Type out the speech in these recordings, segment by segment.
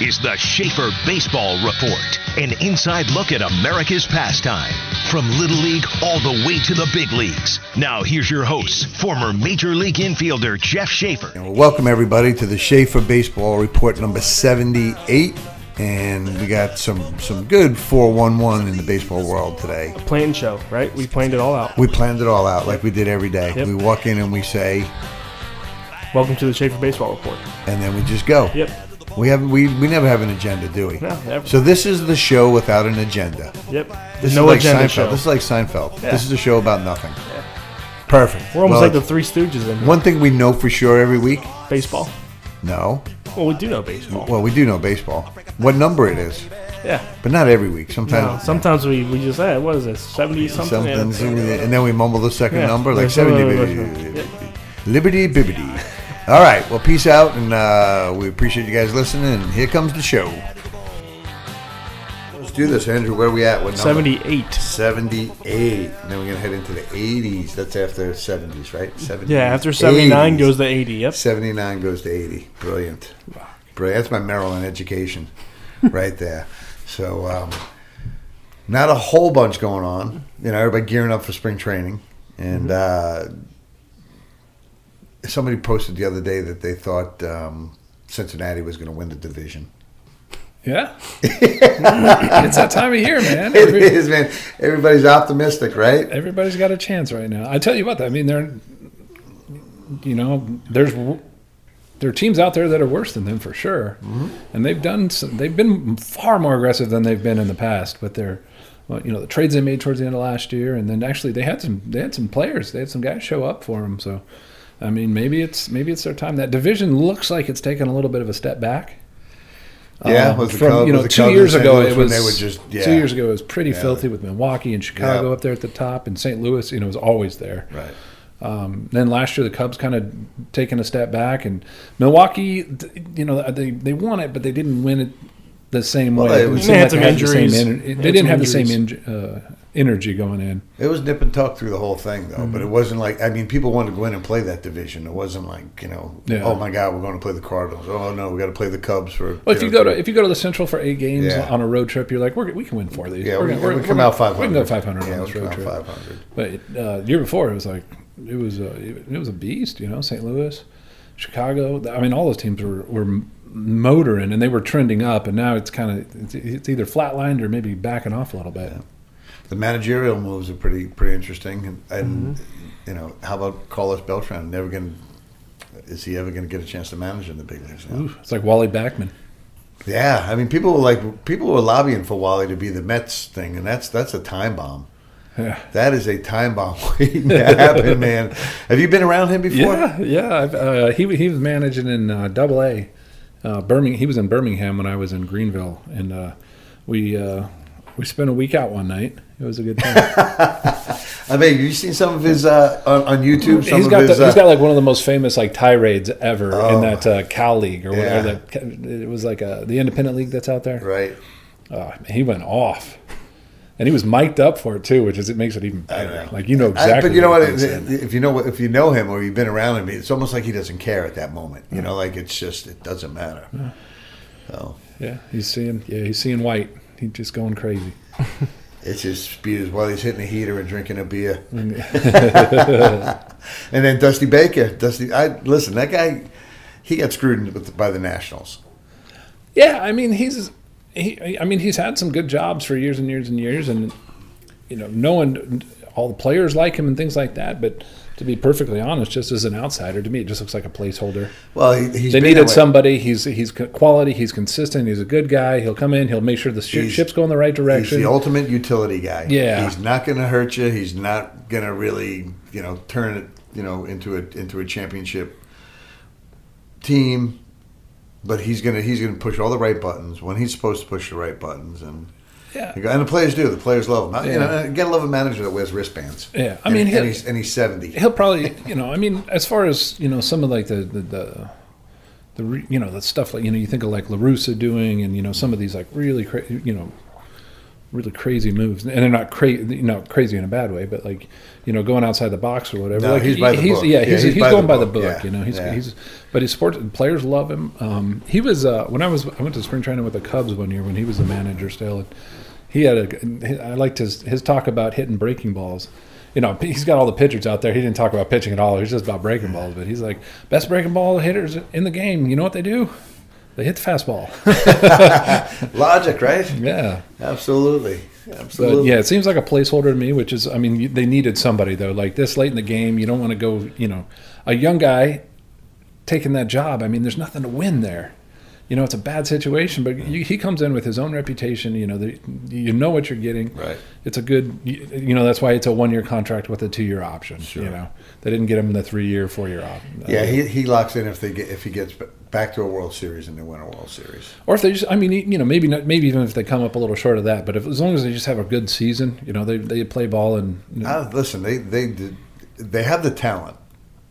is the Schaefer Baseball Report, an inside look at America's pastime. From Little League all the way to the big leagues. Now, here's your host, former Major League infielder Jeff Schaefer. Well, welcome everybody to the Schaefer Baseball Report number 78. And we got some some good 411 in the baseball world today. plan show, right? We planned it all out. We planned it all out like we did every day. Yep. We walk in and we say, Welcome to the Schaefer Baseball Report. and then we just go. Yep. We have we, we never have an agenda, do we? No, never. So this is the show without an agenda. Yep. This no is like agenda Seinfeld. show. This is like Seinfeld. Yeah. This is a show about nothing. Perfect. We're almost Well, like the Three Stooges in one thing we know for sure every week. baseball. No. Well, we do know baseball. Well, we do know baseball. What number it is, Yeah. but not every week. No, Sometimes sometimes we, we just say, what is it, 70 something? something, Yeah. and then we mumble the second Yeah. number like seventy. Liberty bibbity. All right. Well, peace out, and uh, we appreciate you guys listening. And here comes the show. Let's do this, Andrew. Where are we at? What number? 78. 78. And then we're gonna head into the 80s. That's after 70s, right? 70s. Yeah, after 79 80s. goes to 80. Yep. 79 goes to 80. Brilliant. Brilliant. That's my Maryland education right there. So, um, not a whole bunch going on. You know, everybody gearing up for spring training. And uh, somebody posted the other day that they thought um, Cincinnati was going to win the division. Yeah. it's that time of year, man. It Every- is, man. Everybody's optimistic, right? everybody's got a chance right now. I tell you what, I mean, there, you know, there's there are teams out there that are worse than them for sure, and they've done some, they've been far more aggressive than they've been in the past. But they're, well, you know, the trades they made towards the end of last year, and then actually they had some they had some players, they had some guys show up for them. So, I mean, maybe it's maybe it's their time. That division looks like it's taken a little bit of a step back. Yeah, Um, was the from Cubs- you know was the two Cubs years ago it when was they were just- yeah. two years ago it was pretty filthy with Milwaukee and Chicago Yeah. up there at the top and St. Louis you know was always there. Right. Um, then last year the Cubs kind of taken a step back and Milwaukee you know they they won it but they didn't win it the same Well, way. they- It They had like some they the same injuries. They They had didn't some have the same injuries. uh, energy going in. It was nip and tuck through the whole thing, though. Mm-hmm. But it wasn't like I mean, people wanted to go in and play that division. It wasn't like you know, Yeah. oh my God, we're going to play the Cardinals. Oh no, we got to play the Cubs for. Well, if you know, go to if you go to the Central for eight games Yeah. on a road trip, you're like, we're, we can win four of these. yeah, we're we, gonna- we're- we we're come gonna- out five hundred. We can go 500 Yeah, on this road trip. five hundred. But uh, year before, it was like it was a it was a beast. You know, St. Louis, Chicago. I mean, all those teams were were motoring and they were trending up. And now it's kind of it's, it's either flatlined or maybe backing off a little bit. The managerial moves are pretty pretty interesting, and, and Mm-hmm. you know, how about Carlos Beltran? Never going. Is he ever going to get a chance to manage in the big leagues? Now? Ooh, it's like Wally Backman. Yeah, I mean, people were like people were lobbying for Wally to be the Mets thing, and that's that's a time bomb. Yeah. That is a time bomb waiting to happen, man. Have you been around him before? Yeah, yeah. I've, uh, he he was managing in uh, Double A, uh, Birmingham. He was in Birmingham when I was in Greenville, and uh, we uh, we spent a week out one night. It was a good time. I mean, have you seen some of his uh, on, on YouTube? Some he's of got his, the, he's uh, got like one of the most famous like tirades ever Oh. in that uh, Cal League or whatever. Yeah. That, it was like a, the independent league that's out there. right. Oh, man, he went off, and he was mic'd up for it too, which is it makes it even better. Like you know I- exactly. but you know what? If you know if you know him or you've been around him, it's almost like he doesn't care at that moment. You know, like it's just it doesn't matter. So Yeah, he's seeing. Yeah, he's seeing white. He's just going crazy. it's just spews while he's hitting a heater and drinking a beer. And then Dusty Baker, Dusty. I listen. That guy, he got screwed by the Nationals. Yeah, I mean he's he. I mean he's had some good jobs for years and years and years, and you know, no one, all the players like him and things like that. But to be perfectly honest, just as an outsider, to me, it just looks like a placeholder. Well, he, he's they needed somebody. He's he's quality. He's consistent. He's a good guy. He'll come in. He'll make sure the He's- ship's going the right direction. He's the ultimate utility guy. Yeah. he's not going to hurt you. He's not going to really, you know, turn it, you know, into a into a championship team. But he's gonna he's gonna push all the right buttons when he's supposed to push the right buttons, and yeah, and the players do. The players love him. You Yeah. know, you gotta love a manager that wears wristbands. Yeah. I mean, and, he'll- he's and he's seventy. he'll probably you know. I mean, as far as you know, some of like the the. the the you know the stuff like you know you think of like La Russa doing and you know some of these like really cra- you know really crazy moves, and they're not crazy, you know, crazy in a bad way, but like, you know, going outside the box or whatever. No, like, he's by the book. Yeah, Yeah, he's, he's he's, by going the by the book, book. yeah, You know, he's yeah. he's, but his sports players love him. Um, he was uh, when I was I went to spring training with the Cubs one year when he was the manager still. And he had a I liked his his talk about hitting breaking balls. You know, he's got all the pitchers out there. He didn't talk about pitching at all. He was just about breaking balls. But he's like best breaking ball hitters in the game. You know what they do? They hit the fastball. Logic, right? yeah. Absolutely. But Absolutely. yeah, it seems like a placeholder to me, which is, I mean, they needed somebody though. Like this late in the game, you don't want to go, you know, a young guy taking that job. I mean, there's nothing to win there. You know, it's a bad situation, but you, he comes in with his own reputation. You know, the, you know what you're getting. Right. It's a good, you, you know, that's why it's a one year contract with a two year option. Sure. You know, they didn't get him the three year, four year option. Yeah, he, he locks in if they get if he gets back to a World Series and they win a World Series. Or if they just, I mean, you know, maybe not, maybe even if they come up a little short of that, but if as long as they just have a good season, you know, they they play ball and you know, Uh, listen, they they did, they have the talent,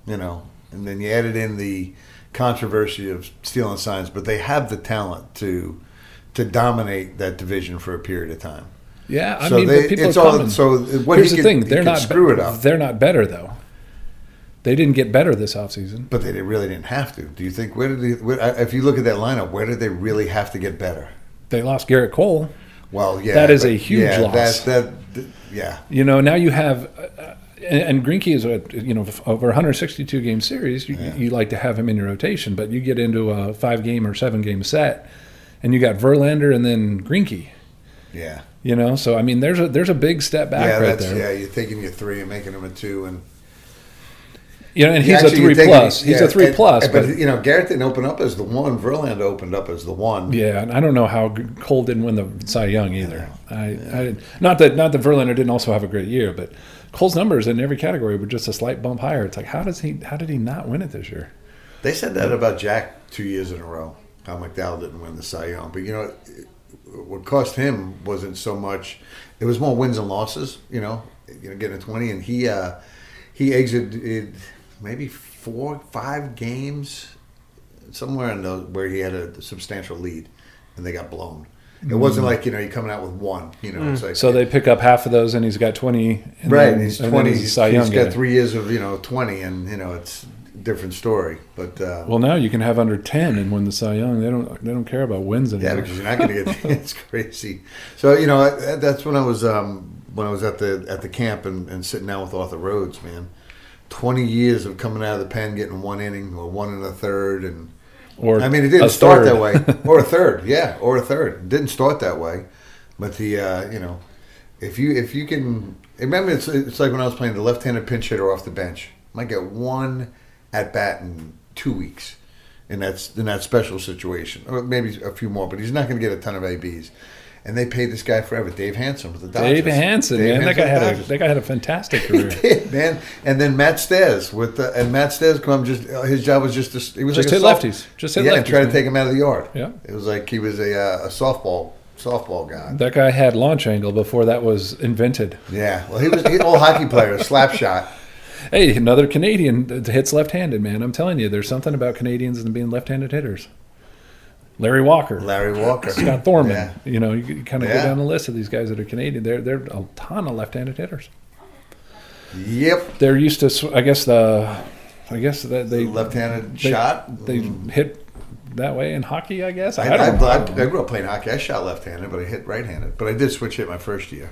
you know, and then you added in the controversy of stealing signs, but they have the talent to to dominate that division for a period of time. yeah, I So mean, they- people it's are all- so what here's he the could- thing: he they're not screw it up. They're not better though. They didn't get better this offseason. But they really didn't have to. Do you think? Where did they? Where, if you look at that lineup, where did they really have to get better? They lost Gerrit Cole. Well, yeah, That is a huge yeah, loss. That, that, yeah, You know, now you have, uh, and, and Greinke is a you know over 162 game series. You, Yeah. you like to have him in your rotation, but you get into a five game or seven game set, and you got Verlander and then Greinke. yeah, You know, so I mean, there's a there's a big step back yeah. right That's there. yeah. You're taking your three and making them a two, and You know, and he's Actually, a 3 taking- plus. He's yeah, a three and- plus, But, but you know, Gerrit didn't open up as the one. Verlander opened up as the one. Yeah, and I don't know how Cole didn't win the Cy Young either. I, I not that not that Verlander didn't also have a great year, but Cole's numbers in every category were just a slight bump higher. It's like how does he how did he not win it this year? They said that about Jack two years in a row. How McDowell didn't win the Cy Young, but you know, what cost him wasn't so much. It was more wins and losses. You know, you know, getting a twenty, and he uh, he exited maybe four, five games somewhere in those where he had a substantial lead, and they got blown. It wasn't like you know you're coming out with one. You know, it's like Mm. So they pick up half of those, and he's got twenty. And right. then- he's and twenty. he's He's, got three years of you know twenty, and you know it's a different story. But uh, Well, now you can have under ten and win the Cy Young. They don't they don't care about wins anymore. Yeah, because you're not going to get. it's crazy. So you know that- that's when I was um, when I was at the at the camp and, and sitting down with Arthur Rhodes. Man, twenty years of coming out of the pen, getting one inning or one and a third, and or I mean it didn't start that way, or a third, yeah, or a third. It didn't start that way, but the uh, you know if you if you can remember, it's it's like when I was playing the left-handed pinch hitter off the bench. Might get one at bat in two weeks. In that, in that special situation, or maybe a few more, but he's not going to get a ton of ABs. And they paid this guy forever, Dave Hansen with the Dodgers. Dave Hansen, Dave man, that guy had a that guy had a fantastic career. did, man. And then Matt Stairs with the, and Matt Stairs come just uh, his job was just to, he was Just like hit soft- lefties. Just hit lefties. yeah, and lefties, try to take him out of the yard. Yeah. it was like he was a, uh, a softball softball guy. that guy had launch angle before that was invented. Yeah, well, he was he, old hockey player, slap shot. Hey, another Canadian that hits left-handed, man. I'm telling you, there's something about Canadians and being left-handed hitters. Larry Walker, Larry Walker, Scott Thorman. Yeah. You know, you kind of Yeah. go down the list of these guys that are Canadian. There, there are a ton of left-handed hitters. Yep, They're used to, I guess the, I guess that they left-handed they- shot. They Mm. hit that way in hockey. I guess I, I, I, don't know. I, I grew up playing hockey. I shot left-handed, but I hit right-handed. But I did switch hit my first year.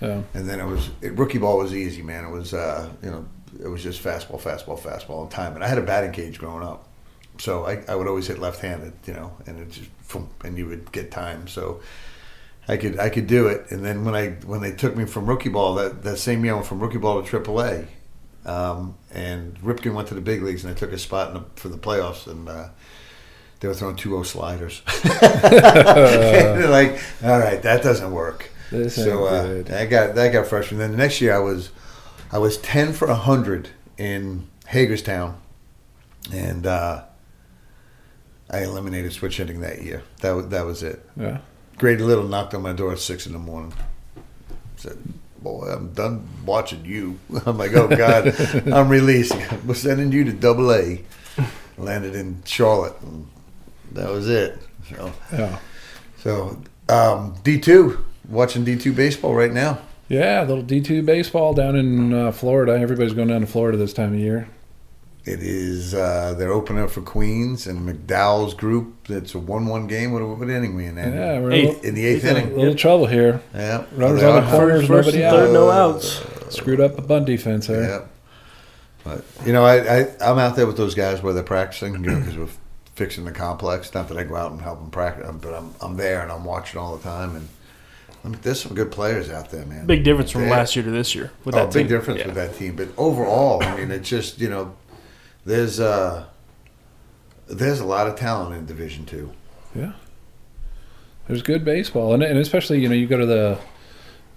Yeah. And then it was it, rookie ball was easy, man. It was uh, you know it was just fastball, fastball, fastball, and time. And I had a batting cage growing up, so I, I would always hit left-handed, you know, and it just and you would get time. So I could I could do it. And then when I when they took me from rookie ball that, that same year, I went from rookie ball to AAA, um, and Ripken went to the big leagues, and I took a spot in the, for the playoffs, and. Uh, they were throwing 2-0 sliders. They're like, all right, that doesn't work. This so uh, that got that got frustrating. Then the next year I was I was ten for hundred in Hagerstown, and uh, I eliminated switch hitting that year. That was that was it. Yeah. Grady Little knocked on my door at six in the morning. Said, "Boy, I'm done watching you." I'm like, "Oh God, I'm releasing. We're sending you to Double A." Landed in Charlotte. That was it. So Yeah. so um, D two, watching D two baseball right now. Yeah, a little D two baseball down in uh, Florida. Everybody's going down to Florida this time of year. It is uh, they're opening up for Queens and McDowell's group. It's a one-one game. What, what inning we in? That? Yeah, we're Eighth. little, in the eighth Eighth inning. inning. little trouble here. Yeah, Runners on the corners, First nobody and out. no outs. Screwed up a bunt defense there. Yeah. But you know, I, I I'm out there with those guys where they're practicing, you know, because we're fixing the complex. Not that I go out and help them practice, but I'm I'm there and I'm watching all the time. And I mean, there's some good players out there, man. Big difference from Yeah. last year to this year with oh, that big team. difference Yeah. with that team. But overall, I mean, it's just you know, there's uh, there's a lot of talent in Division Two. Yeah. There's good baseball, and, and especially you know you go to the,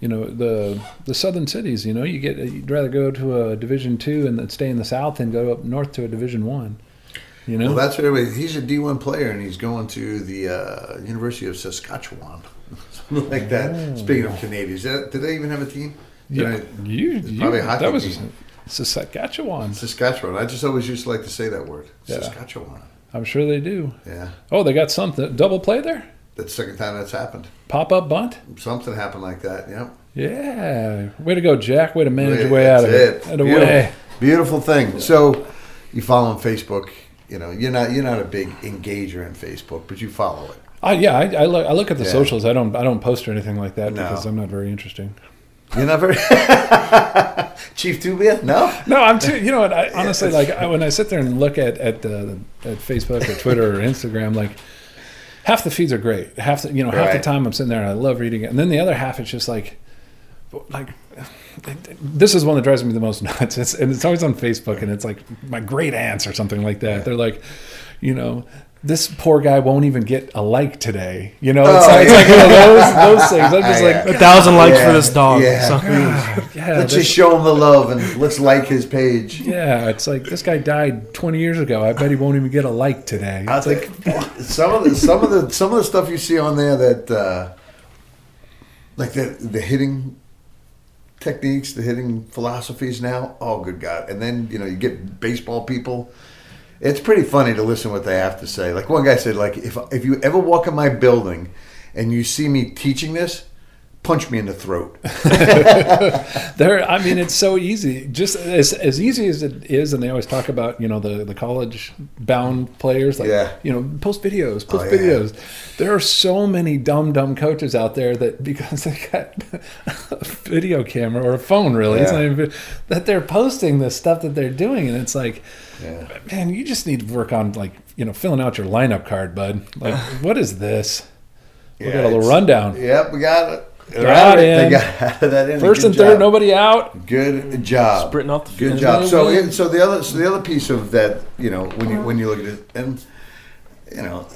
you know the the southern cities. You know you get you'd rather go to a Division two and then stay in the South and go up north to a Division one. You know. Well, that's what everybody. He's a D1 player, and he's going to the uh, University of Saskatchewan, something like that. Speaking of Canadians, did did they even have a team? Did yeah, I- you, you probably a hockey that was team. Saskatchewan. Saskatchewan. I just always used to like to say that word. Yeah. Saskatchewan. I'm sure they do. Yeah. Oh, they got something double play there. That's the second time that's happened. Pop up bunt. Something happened like that. Yep. Yeah, way to go, Jack. Way to manage your way out of it. Out of Beautiful, way. beautiful thing. So you follow on Facebook. You know, you're not you're not a big engager in Facebook, but you follow it. I, yeah, I, I look. I look at the Yeah. socials. I don't. I don't post or anything like that No. because I'm not very interesting. You're not very Chief Tubia? No. No, I'm too. You know what? I, honestly, like I, when I sit there and look at at, uh, at Facebook or Twitter or Instagram, like half the feeds are great. Half the you know half the time I'm sitting there and I love reading it, and then the other half it's just like like. This is one that drives me the most nuts. It's, and it's always on Facebook, and it's like my great aunts or something like that. They're like, you know, this poor guy won't even get a like today. You know, it's, Oh, like, it's like one of those those things. I'm just Yeah. like, A thousand likes Yeah, for this dog. yeah. So- yeah, Let's this- just show him the love and let's like his page. Yeah, it's like this guy died 20 years ago. I bet he won't even get a like today. I It's like, some of the some of the some of the stuff you see on there that uh, like the the hitting techniques, the hitting philosophies now. Oh, good God! And then you know you get baseball people. It's pretty funny to listen what they have to say. Like one guy said, like if if you ever walk in my building and you see me teaching this, punch me in the throat. there, I mean, it's so easy. Just as, as easy as it is, and they always talk about, you know, the, the college bound players, like, Yeah. you know, post videos, post Oh, yeah. videos. There are so many dumb, dumb coaches out there that because they got a video camera or a phone, really, it's Yeah. not even, that they're posting the stuff that they're doing. And it's like, man, you just need to work on, like, you know, filling out your lineup card, bud. Like, what is this? We got a little rundown. Yep, we got it. They're Got out of in. They got out of that in. First Good and third, job. nobody out. Good job. Sprinting off the Good job. So, Yeah. so the other, so the other piece of that, you know, when you when you look at it, and you know,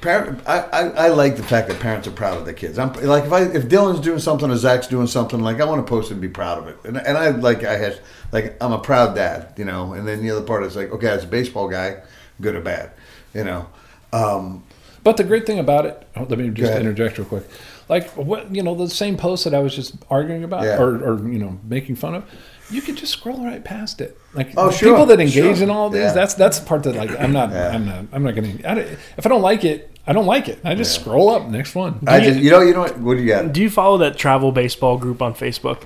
parent, I, I, I like the fact that parents are proud of their kids. I'm like if I if Dylan's doing something or Zach's doing something, like I want to post it and be proud of it. And and I like I had like I'm a proud dad, you know. And then the other part is like, okay, as a baseball guy, good or bad, you know. Um, But the great thing about it, oh, let me just interject real quick. Like what you know, the same post that I was just arguing about, Yeah. or, or you know, making fun of, you could just scroll right past it. Like Oh, sure, people that engage sure. in all these, Yeah. that's that's the part that like I'm not, Yeah. I'm not, I'm not gonna. I don't, if I don't like it, I don't like it. I just scroll up next one. I you- just you know you know what, what do you got? Do you follow that travel baseball group on Facebook?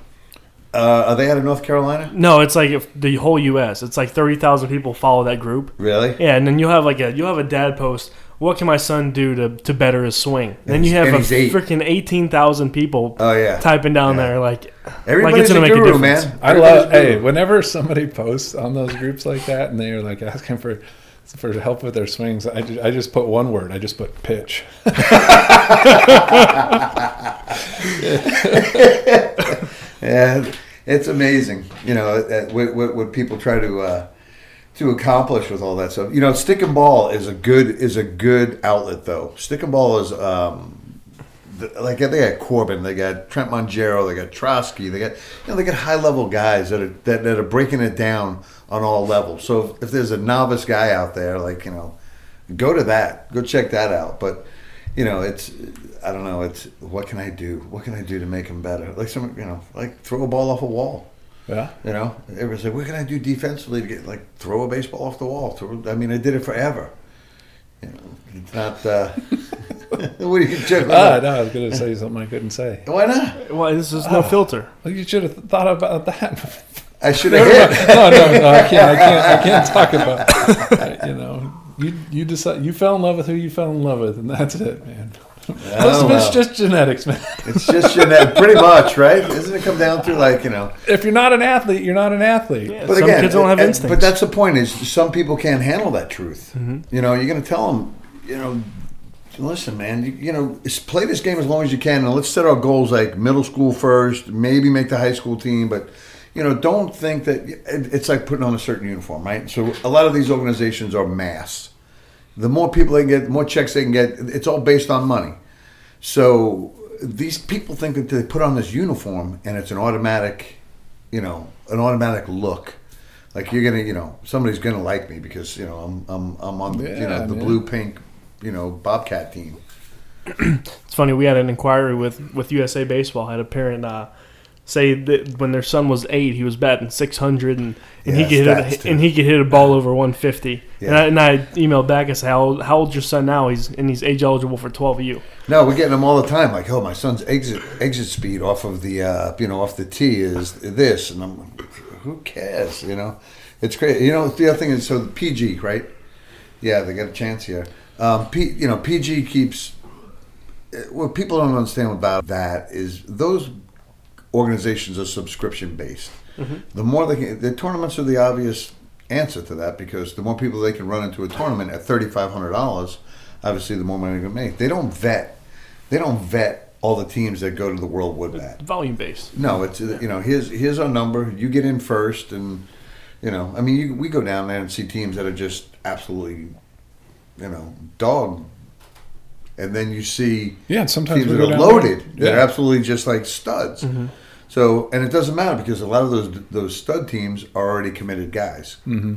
Uh, are they out of North Carolina? No, it's like if the whole U.S. It's like thirty thousand people follow that group. Really? Yeah, and then you'll have like a you'll have a dad post. What can my son do to, to better his swing? then you have a eight. freaking eighteen thousand people Oh yeah. typing down Yeah. there like Everybody's it's gonna a make a difference. man. I Everybody's love. guru. Hey, whenever somebody posts on those groups like that, and they are like asking for for help with their swings, I just, I just put one word. I just put pitch. Yeah, it's amazing. You know uh, what, what, what people try to uh, to accomplish with all that stuff. You know, stick and ball is a good is a good outlet though. Stick and ball is um, th- like they got Corbin, they got Trent Mongero, they got Trotsky, they got you know they got high level guys that are that, that are breaking it down on all levels. So if, if there's a novice guy out there, like you know, go to that, go check that out. But you know, it's I don't know. It's what can I do? What can I do to make him better? Like some, you know, like throw a ball off a wall. Yeah. You know, everyone's like, what can I do defensively to get like throw a baseball off the wall? Throw, I mean, I did it forever. You know, it's not. Uh, what are you joking Ah, about? no, I was going to say something I couldn't say. Why not? Why? this is no filter. Well, you should have thought about that. I should have hit. no, no, no, I can't. I can't. I can't talk about. You know, you you decide. You fell in love with who you fell in love with, and that's it, man. Most of it's well. just genetics, man. It's just genetic, pretty much, right? Doesn't it come down to like you know? If you're not an athlete, you're not an athlete. Yeah, But some again, kids don't have and- instincts. But that's the point: is some people can't handle that truth. Mm-hmm. You know, you're going to tell them, you know, listen, man, you, you know, play this game as long as you can, and let's set our goals like middle school first, maybe make the high school team, but. You know, don't think that it's like putting on a certain uniform, right? So a lot of these organizations are mass. The more people they can get, the more checks they can get. It's all based on money. So these people think that they put on this uniform and it's an automatic, you know, an automatic look. Like you're gonna, you know, somebody's gonna like me because you know I'm I'm I'm on the, you know the man. blue pink, you know Bobcat team. It's funny. We had an inquiry with with USA Baseball. Had a parent uh, say that when their son was eight, he was batting six hundred, and, and Yeah, he could hit a, and he could hit a ball over one fifty. And, I, and I emailed back and said, "How old, how old's your son now? He's and he's age eligible for twelve U." No, we're getting them all the time. Like, oh, my son's exit exit speed off of the uh, you know off the tee is this, and I'm like, who cares? You know, it's great. You know, the other thing is so the PG right? Yeah, they got a chance here. Um, P, you know, PG keeps. uh, What people don't understand about that is those organizations are subscription based. The more they can, the tournaments are the obvious answer to that because the more people they can run into a tournament at thirty five hundred dollars, obviously the more money they can make. They don't vet, they don't vet all the teams that go to the World Wood Bat. Volume based. No, it's uh, you know here's here's our number. You get in first, and you know I mean you, we go down there and see teams that are just absolutely, you know, dog. And then you see Yeah, sometimes teams that are loaded. there. They're Yeah. absolutely just like studs. So and it doesn't matter because a lot of those those stud teams are already committed guys. Mm-hmm.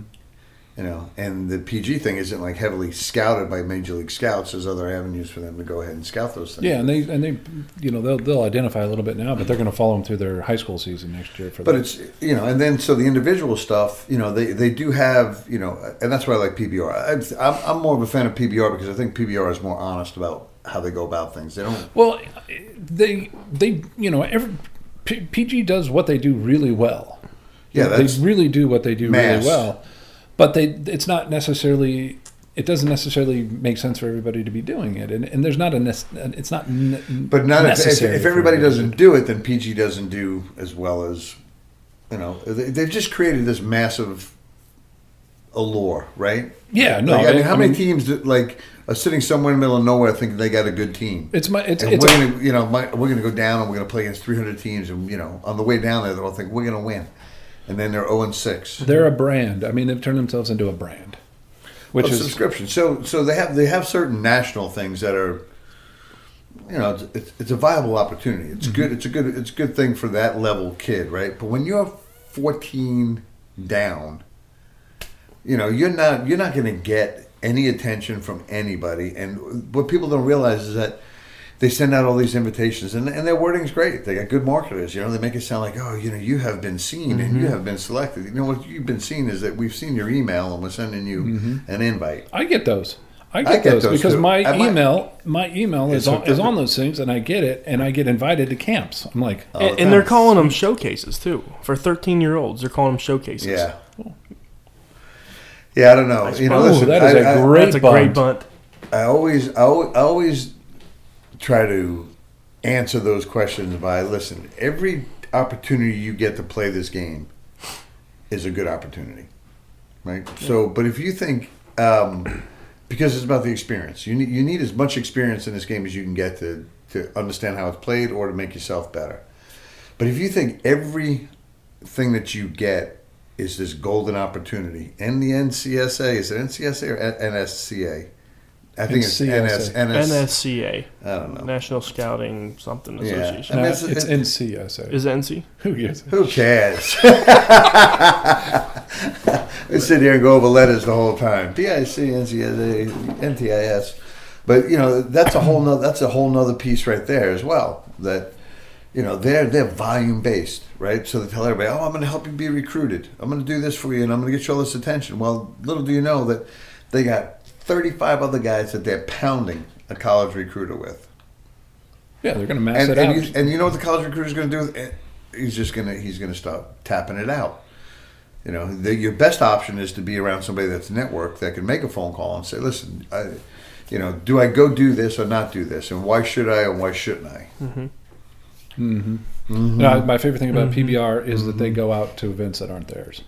You know, and the PG thing isn't like heavily scouted by Major League Scouts. There's other avenues for them to go ahead and scout those things. Yeah, and they and they, you know, they'll they'll identify a little bit now, but they're going to follow them through their high school season next year. For But that. it's you know, and then so the individual stuff, you know, they, they do have you know, and that's why I like PBR. I, I'm, I'm more of a fan of PBR because I think PBR is more honest about how they go about things. They don't. Well, they they you know every P, PG does what they do really well. Yeah, they really do what they do mass. really well. But they it's not necessarily it doesn't necessarily make sense for everybody to be doing it, and, and there's not a it's not ne- But not if, if, if everybody doesn't do it, then PG doesn't do as well as you know. They, they've just created this massive allure, right? Yeah, no, Like, I mean, how I many mean- teams that, like are sitting somewhere in the middle of nowhere thinking they got a good team? It's my it's and it's we're a, gonna, you know, my, we're gonna go down and we're gonna play against 300 teams, and you know, on the way down there, they'll think we're gonna win, and then they're 0 and 6. they're a brand. I mean, they've turned themselves into a brand, which of is subscription. So, so they have they have certain national things that are, you know, it's, it's, it's a viable opportunity. It's mm-hmm. good. It's a good. It's a good thing for that level kid, right? But when you're 14 down, you know, you're not you're not going to get any attention from anybody. And what people don't realize is that. They send out all these invitations, and, and their wording's great. They got good marketers. You know, they make it sound like, oh, you know, you have been seen and you mm-hmm. have been selected. You know, what you've been seen is that we've seen your email and we're sending you mm-hmm. an invite. I get those. I get, get those, those because too. my I might- email, my email is on, is on those things, and I get it, and I get invited to camps. I'm like, oh, All the And, and they're calling them showcases too for thirteen year olds. They're calling them showcases. Yeah. Yeah, I don't know. You know, Ooh, that is I, a I- great That's a great bunt. bunt. I always, I always, I always try to answer those questions by listen. Every opportunity you get to play this game is a good opportunity, right? So, but if you think, um, because it's about the experience, you need you need as much experience in this game as you can get to to understand how it's played or to make yourself better. But if you think everything that you get is this golden opportunity, and the NCSA is it NCSA or NSCA? I think it's NS, NCSA. NS, NSCA, I don't know. National Scouting something Yeah. Association. I mean, it's- it's it's- NCSA. Is it NC? Who cares? Who cares? we sit here and go over letters the whole time. DIC, NCSA, NTIS. But you know that's a whole nother, that's a whole nother piece right there as well. That you know they're they're volume based, right? So they tell everybody, "Oh, I'm going to help you be recruited. I'm going to do this for you, and I'm going to get you all this attention." Well, little do you know that they got 35 other guys that they're pounding a college recruiter with. Yeah, they're going to mass And, it and, out. you, and you know what the college recruiter is going to do? Eh, He's just going to he's going to stop tapping it out. You know, the, your best option is to be around somebody that's networked that can make a phone call and say, "Listen, I, you know, do I go do this or not do this, and why should I and why shouldn't I?" Mm-hmm. No, my favorite thing about Mm-hmm. PBR is that they mm-hmm. go out to events that aren't theirs.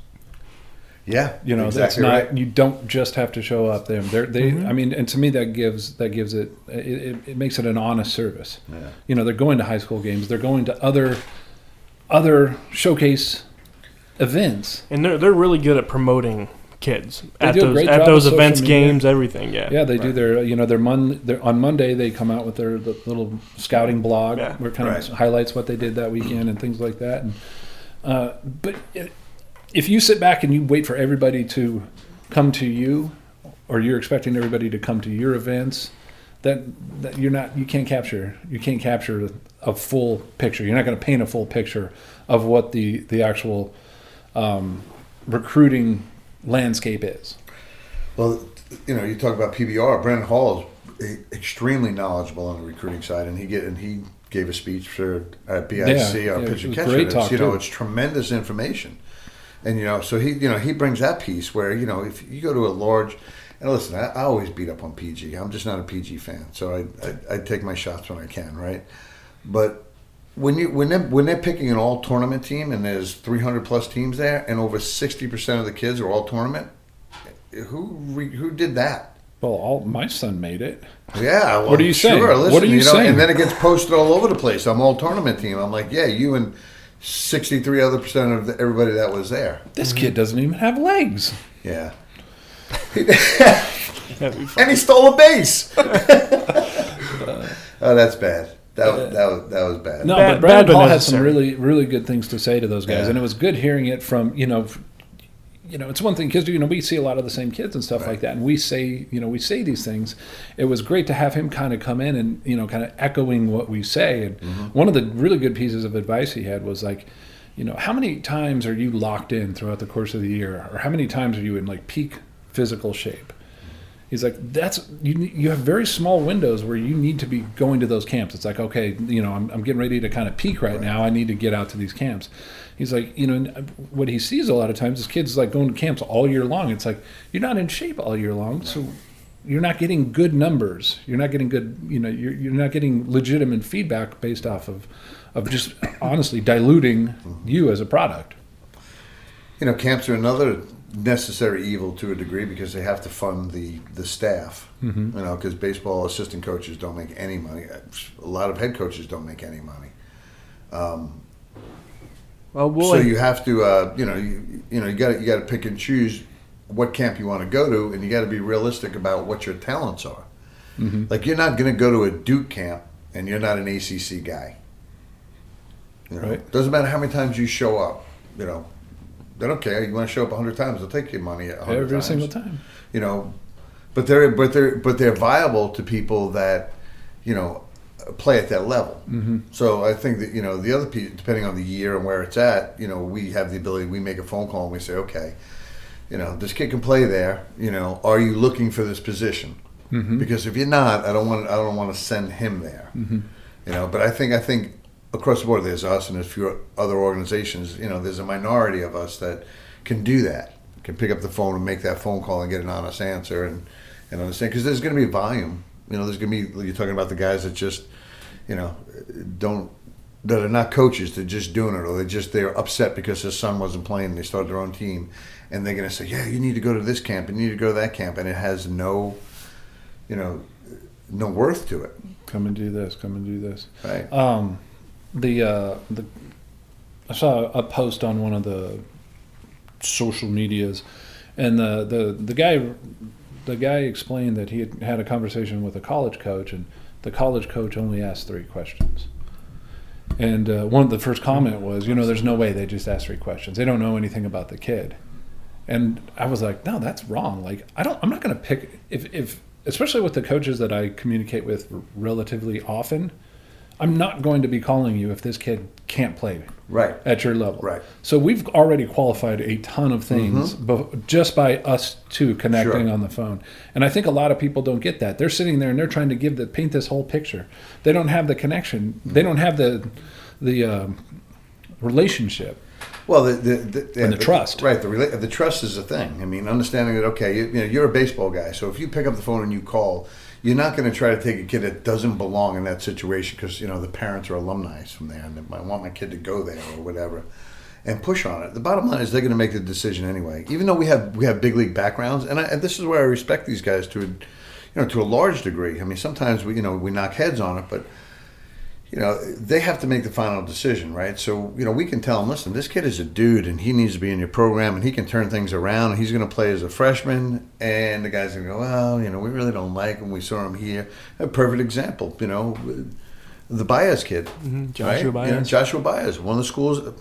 Yeah, You know, exactly that's not. right. You don't just have to show up there. They're, they, mm-hmm. I mean, and to me, that gives that gives it, it. It, it makes it an honest service. Yeah. You know, they're going to high school games. They're going to other other showcase events. And they're they're really good at promoting kids They at those at those events, media. games, everything. Yeah. Yeah, they do their. You know, their mon. Their, on Monday they come out with their the little scouting blog Yeah. where it kind of highlights what they did that weekend and things like that. And uh, but it, if you sit back and you wait for everybody to come to you, or you're expecting everybody to come to your events, that that you're not. You can't capture. You can't capture a full picture. You're not going to paint a full picture of what the the actual um, recruiting landscape is. Well, you know, you talk about PBR. Brandon Hall is extremely knowledgeable on the recruiting side, and he get and he gave a speech for at BIC, Yeah, our yeah, pitch and catch. great talk, you know, too. it's tremendous information, and you know, so he you know he brings that piece where you know if you go to a large. And listen, I, I always beat up on PG. I'm just not a PG fan, so I, I I take my shots when I can, right? But when you when they when they're picking an all tournament team and there's 300 plus teams there and over 60 percent of the kids are all tournament, who re, who did that? Well, all my son made it. Yeah. Well, What are you sure, saying? Listen, What are you know, saying? And then it gets posted all over the place. I'm all tournament team. I'm like, yeah, you and 63 other percent of the, everybody that was there. This kid doesn't even have legs. Yeah. That'd be fun. And he stole a base. oh, that's bad. That was, that was that was bad. No, Bad- but Brandon bad but Hall had some really, really good things to say to those guys, Yeah. and it was good hearing it from you know, you know, it's one thing because you know we see a lot of the same kids and stuff like that, and we say you know we say these things. It was great to have him kind of come in and you know kind of echoing what we say. And mm-hmm. one of the really good pieces of advice he had was like, you know, how many times are you locked in throughout the course of the year, or how many times are you in like peak physical shape? He's like, that's you. You have very small windows where you need to be going to those camps. It's like, okay, you know, I'm, I'm getting ready to kind of peak right, now. I need to get out to these camps. He's like, you know, and uh, what he sees a lot of times is kids like going to camps all year long. It's like you're not in shape all year long, so you're not getting good numbers. You're not getting good. You know, you're you're not getting legitimate feedback based off of of just honestly diluting mm-hmm. you as a product. you know, camps are another necessary evil to a degree because they have to fund the the staff. Mm-hmm. You know, because baseball assistant coaches don't make any money. A lot of head coaches don't make any money. Well, we'll so you have to, uh, you know, you, you know, you got you got to pick and choose what camp you want to go to, and you got to be realistic about what your talents are. Mm-hmm. Like you're not going to go to a Duke camp and you're not an ACC guy. You know, Right. doesn't matter how many times you show up. You know, they don't care. You want to show up hundred times, they'll take your money Every times. single time. You know, but they're but they're but they're viable to people that you know play at that level. Mm-hmm. So I think that you know the other piece, depending on the year and where it's at, you know, we have the ability. We make a phone call and we say, okay, you know, this kid can play there. You know, are you looking for this position? Mm-hmm. Because if you're not, I don't want I don't want to send him there. Mm-hmm. You know, but I think I think across the board there's us and a few other organizations. You know, there's a minority of us that can do that, can pick up the phone and make that phone call and get an honest answer and and understand because there's going to be volume. You know, there's going to be you're talking about the guys that just you know don't that are not coaches. They're just doing it, or they're just they're upset because their son wasn't playing. They started their own team, and they're going to say, "Yeah, you need to go to this camp, and you need to go to that camp," and it has no, you know, no worth to it, Come and do this. Come and do this. right? Um, the uh, the I saw a post on one of the social medias, and the the the guy the guy explained that he had had a conversation with a college coach, and the college coach only asked three questions. And uh, one of the first comment was, you know, there's no way they just asked three questions. They don't know anything about the kid. And I was like, no, that's wrong. Like, I don't. I'm not going to pick if if especially with the coaches that I communicate with relatively often. I'm not going to be calling you if this kid can't play Right. at your level. Right. So we've already qualified a ton of things bef- just by us two connecting Mm-hmm. Sure. on the phone. And I think a lot of people don't get that. They're sitting there and they're trying to give the paint this whole picture. They don't have the connection. They don't have the the um, relationship. Well, the the, the, And the trust. right? The rela- the trust is the thing. I mean, understanding that okay, you, you know, you're a baseball guy, so if you pick up the phone and you call, you're not going to try to take a kid that doesn't belong in that situation because you know the parents are alumni from there and I want my kid to go there or whatever, and push on it. The bottom line is they're going to make the decision anyway. Even though we have we have big league backgrounds, and, I, and this is where I respect these guys to, a, you know, to a large degree. I mean, sometimes we you know we knock heads on it, but you know, they have to make the final decision, right? So, you know, we can tell them, listen, this kid is a dude and he needs to be in your program and he can turn things around and he's going to play as a freshman. And the guy's going to go, well, you know, we really don't like him. We saw him here. A perfect example, you know, the Baez kid. Mm-hmm. Joshua right? You know, Joshua Baez, one of the schools, uh,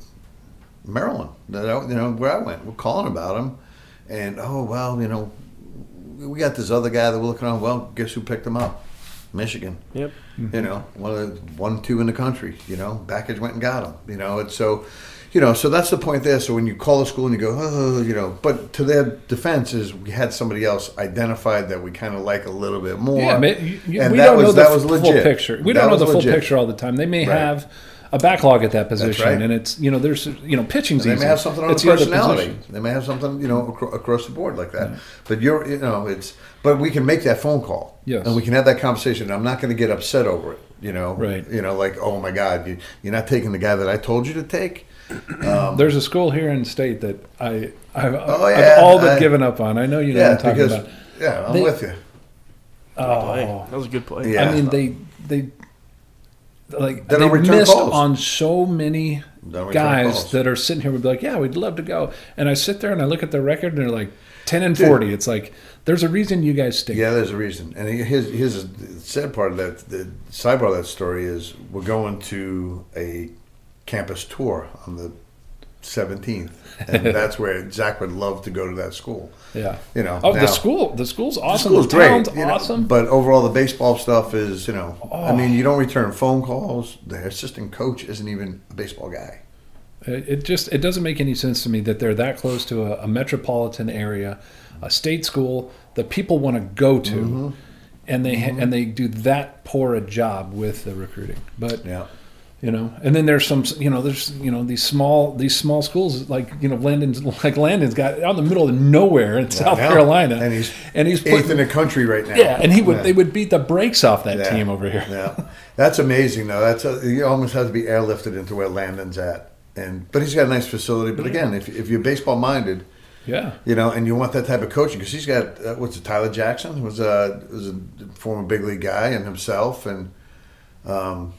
Maryland, that I, you know, where I went. We're calling about him. And, oh, well, you know, we got this other guy that we're looking on. Well, guess who picked him up? Michigan. Yep. Mm-hmm. You know, one of the one, two in the country. You know, Bakich went and got him. You know, it's so, you know, so that's the point there. So when you call a school and you go, oh, you know, but to their defense is we had somebody else identified that we kind of like a little bit more. Yeah, ma- you- you- and we that don't was know the that was full legit. picture. We That don't know the full legit. picture all the time. They may Right. have a backlog at that position, right. and it's you know there's you know pitching's They easy. may have something on it's the personality. positions. They may have something, you know, acro- across the board like that. But you're, you know, it's. But we can make that phone call. Yes. And we can have that conversation. I'm not going to get upset over it. You know. Right. You know, like, oh my God, you, you're not taking the guy that I told you to take. Um, There's a school here in state that I I've, Oh, I've yeah, all but I- given up on. I know you know Yeah, what I'm talking because about. yeah, I'm They- with you. Oh, That was a good play. Yeah. I mean they they like They they, missed calls. on so many guys calls. that are sitting here would be like, yeah, we'd love to go, and I sit there and I look at their record and they're like ten and forty. It's like there's a reason you guys stink. Yeah, there's a reason. And his, the sad part of that. The sidebar of that story is we're going to a campus tour on the 17th, and that's where Zach would love to go to that school. Yeah. You know, Oh, now- the school. The school's awesome. The school's the great, town's you know, awesome. but overall the baseball stuff is, you know, I Oh. mean, you oh. don't return phone calls. The assistant coach isn't even a baseball guy. It just it doesn't make any sense to me that they're that close to a, a metropolitan area, a state school that people want to go to, Mm-hmm. and they ha- and they do that poor a job with the recruiting. But Yeah. you know, and then there's some you know there's you know these small these small schools like you know Landon's like Landon's got out in the middle of nowhere in South I know. Carolina, And he's, and he's eighth putting, in the country right now. yeah, and he would Yeah. they would beat the brakes off that Yeah. team over here. Yeah, that's amazing though. That's a, you almost have to be airlifted into where Landon's at, and but he's got a nice facility. But again, if if you're baseball minded, Yeah, you know, and you want that type of coaching because he's got uh, what's it? Tyler Jackson was a was a former big league guy and himself, and um,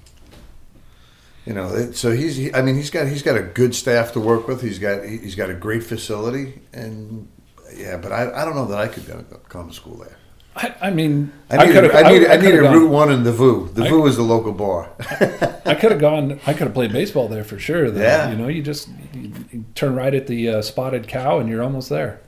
you know, it, so he's he, I mean he's got he's got a good staff to work with. He's got he, he's got a great facility, and yeah, but I, I don't know that I could go, come to school there. I, I mean, I need I need I, need a gone- Route One in the VU. The I- VU is the local bar. I could have gone. I could have played baseball there for sure. Though. Yeah. you know, you just you, you turn right at the uh, spotted cow, and you're almost there.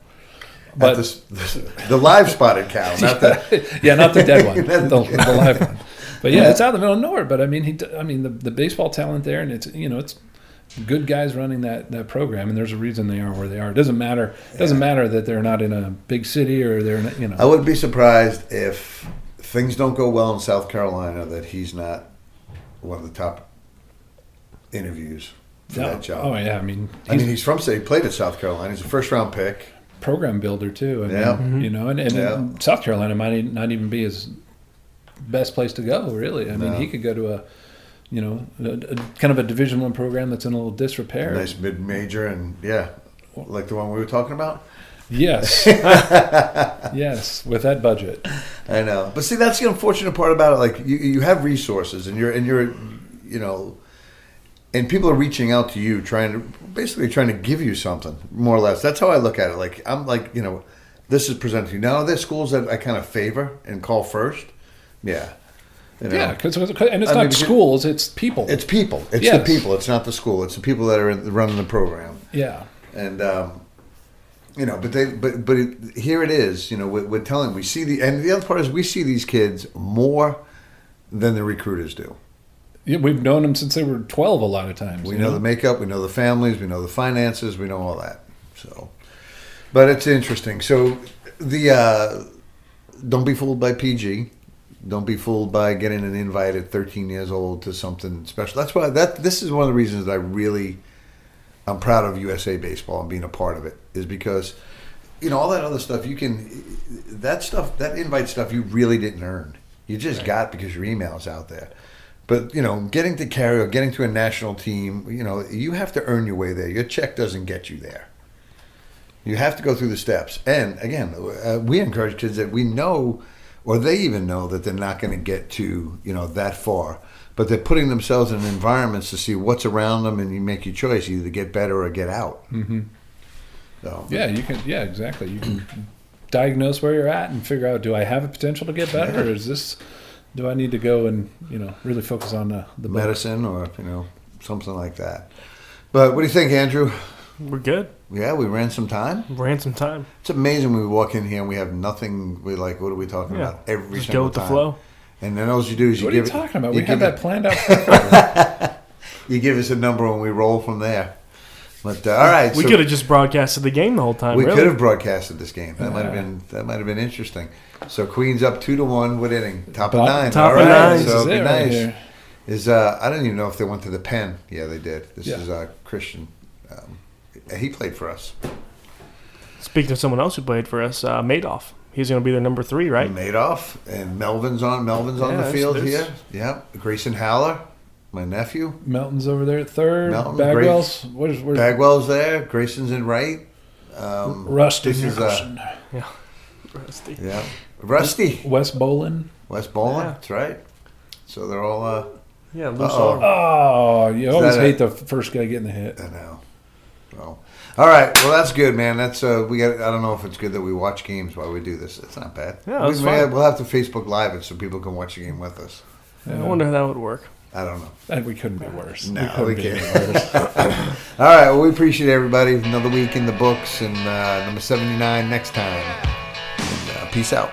But the, the, the live spotted cow, not the yeah, not the dead one, the, the- live one. But yeah, it's out in the middle of nowhere. But I mean, he, I mean, the, the baseball talent there, and it's you know, it's good guys running that, that program, and there's a reason they are where they are. It doesn't matter. It doesn't matter that they're not in a big city or they're not, you know. I wouldn't be surprised if things don't go well in South Carolina that he's not one of the top interviews for Yeah. that job. Oh yeah, I mean, he's I mean, he's from he played at South Carolina. He's a first round pick. program builder too. I mean, Yeah. you know, and, and Yeah. South Carolina might not even be his best place to go. Really, I mean, he could go to a, you know, a, a kind of a Division One program that's in a little disrepair. Nice mid major, and yeah, like the one we were talking about. Yes, yes, with that budget. I know, but see, that's the unfortunate part about it. Like you, you have resources, and you're and you're, you know, and people are reaching out to you, trying to basically trying to give you something, more or less. That's how I look at it. Like I'm like, you know, this is presented to you. Now there's schools that I kind of favor and call first. Yeah, you know, Yeah, because and it's I not mean, schools; it's people. it's people. It's Yes. the people. It's not the school. It's the people that are in, running the program. yeah, and um, you know, but they, but but it, here it is. You know, we're, we're telling. We see the and the other part is we see these kids more than the recruiters do. Yeah, we've known them since they were 12 a lot of times. We you know the makeup, we know the families, we know the finances, we know all that. So, but it's interesting. So, the uh, don't be fooled by PG. Don't be fooled by getting an invite at 13 years old to something special. That's why that this is one of the reasons that I really I'm proud of USA Baseball and being a part of it is because you know all that other stuff you can that stuff that invite stuff you really didn't earn. You just got because your email's out there. But you know, getting to carry or getting to a national team, you know, you have to earn your way there. Your check doesn't get you there. You have to go through the steps. And again, uh, we encourage kids that we know, or they even know that they're not going to get to you know that far. But they're putting themselves in environments to see what's around them, and you make your choice either get better or get out. Mm-hmm. So Yeah, you can. Yeah, exactly. You can diagnose where you're at and figure out: Do I have a potential to get better, or is this? Do I need to go and you know really focus on the the book? medicine or you know something like that. But what do you think, Andrew? We're good. Yeah, we ran some time. Ran some time. It's amazing when we walk in here and we have nothing. We're like, what are we talking Yeah. about? Every Just single go with the flow. And then all you do is you What are you it- talking about? you We had that planned out. You give us a number and we roll from there. But uh, all right, We so could have just broadcasted the game the whole time. we really. could have broadcasted this game. That might have been that might have been interesting. So Queens up two to one. What inning? Top of nine. top all of right. nine. So is it'd be it right nice. here. Is uh, I don't even know if they went to the pen. Yeah, they did. This Yeah. is uh, Christian. Um, he played for us. Speaking of someone else who played for us, uh, Madoff. He's going to be their number three, right? Madoff and Melvin's on Melvin's on the field there's- here. Yeah, Grayson Haller, my nephew. Melton's over there at third. Melton, Bagwell's. What is where's Bagwell's there. Grayson's in right. Um, Rusty this is, uh, Nicholson? Rusty. yeah. Rusty. West Bolin. West Bowling. Yeah. That's right. So they're all. Uh, Yeah, loose Uh-oh. arm. Oh, you always hate a- the first guy getting the hit. I know. So, all right. Well, that's good, man. That's uh, we got. I don't know if it's good that we watch games while we do this. It's not bad. Yeah, we, that's may- fine. we'll have to Facebook Live it so people can watch the game with us. I wonder how that would work. I don't know. And we couldn't be worse. No, couldn't we can't. worse. All right. Well, we appreciate everybody. Another week in the books, and uh, number seventy nine next time. And, uh, peace out.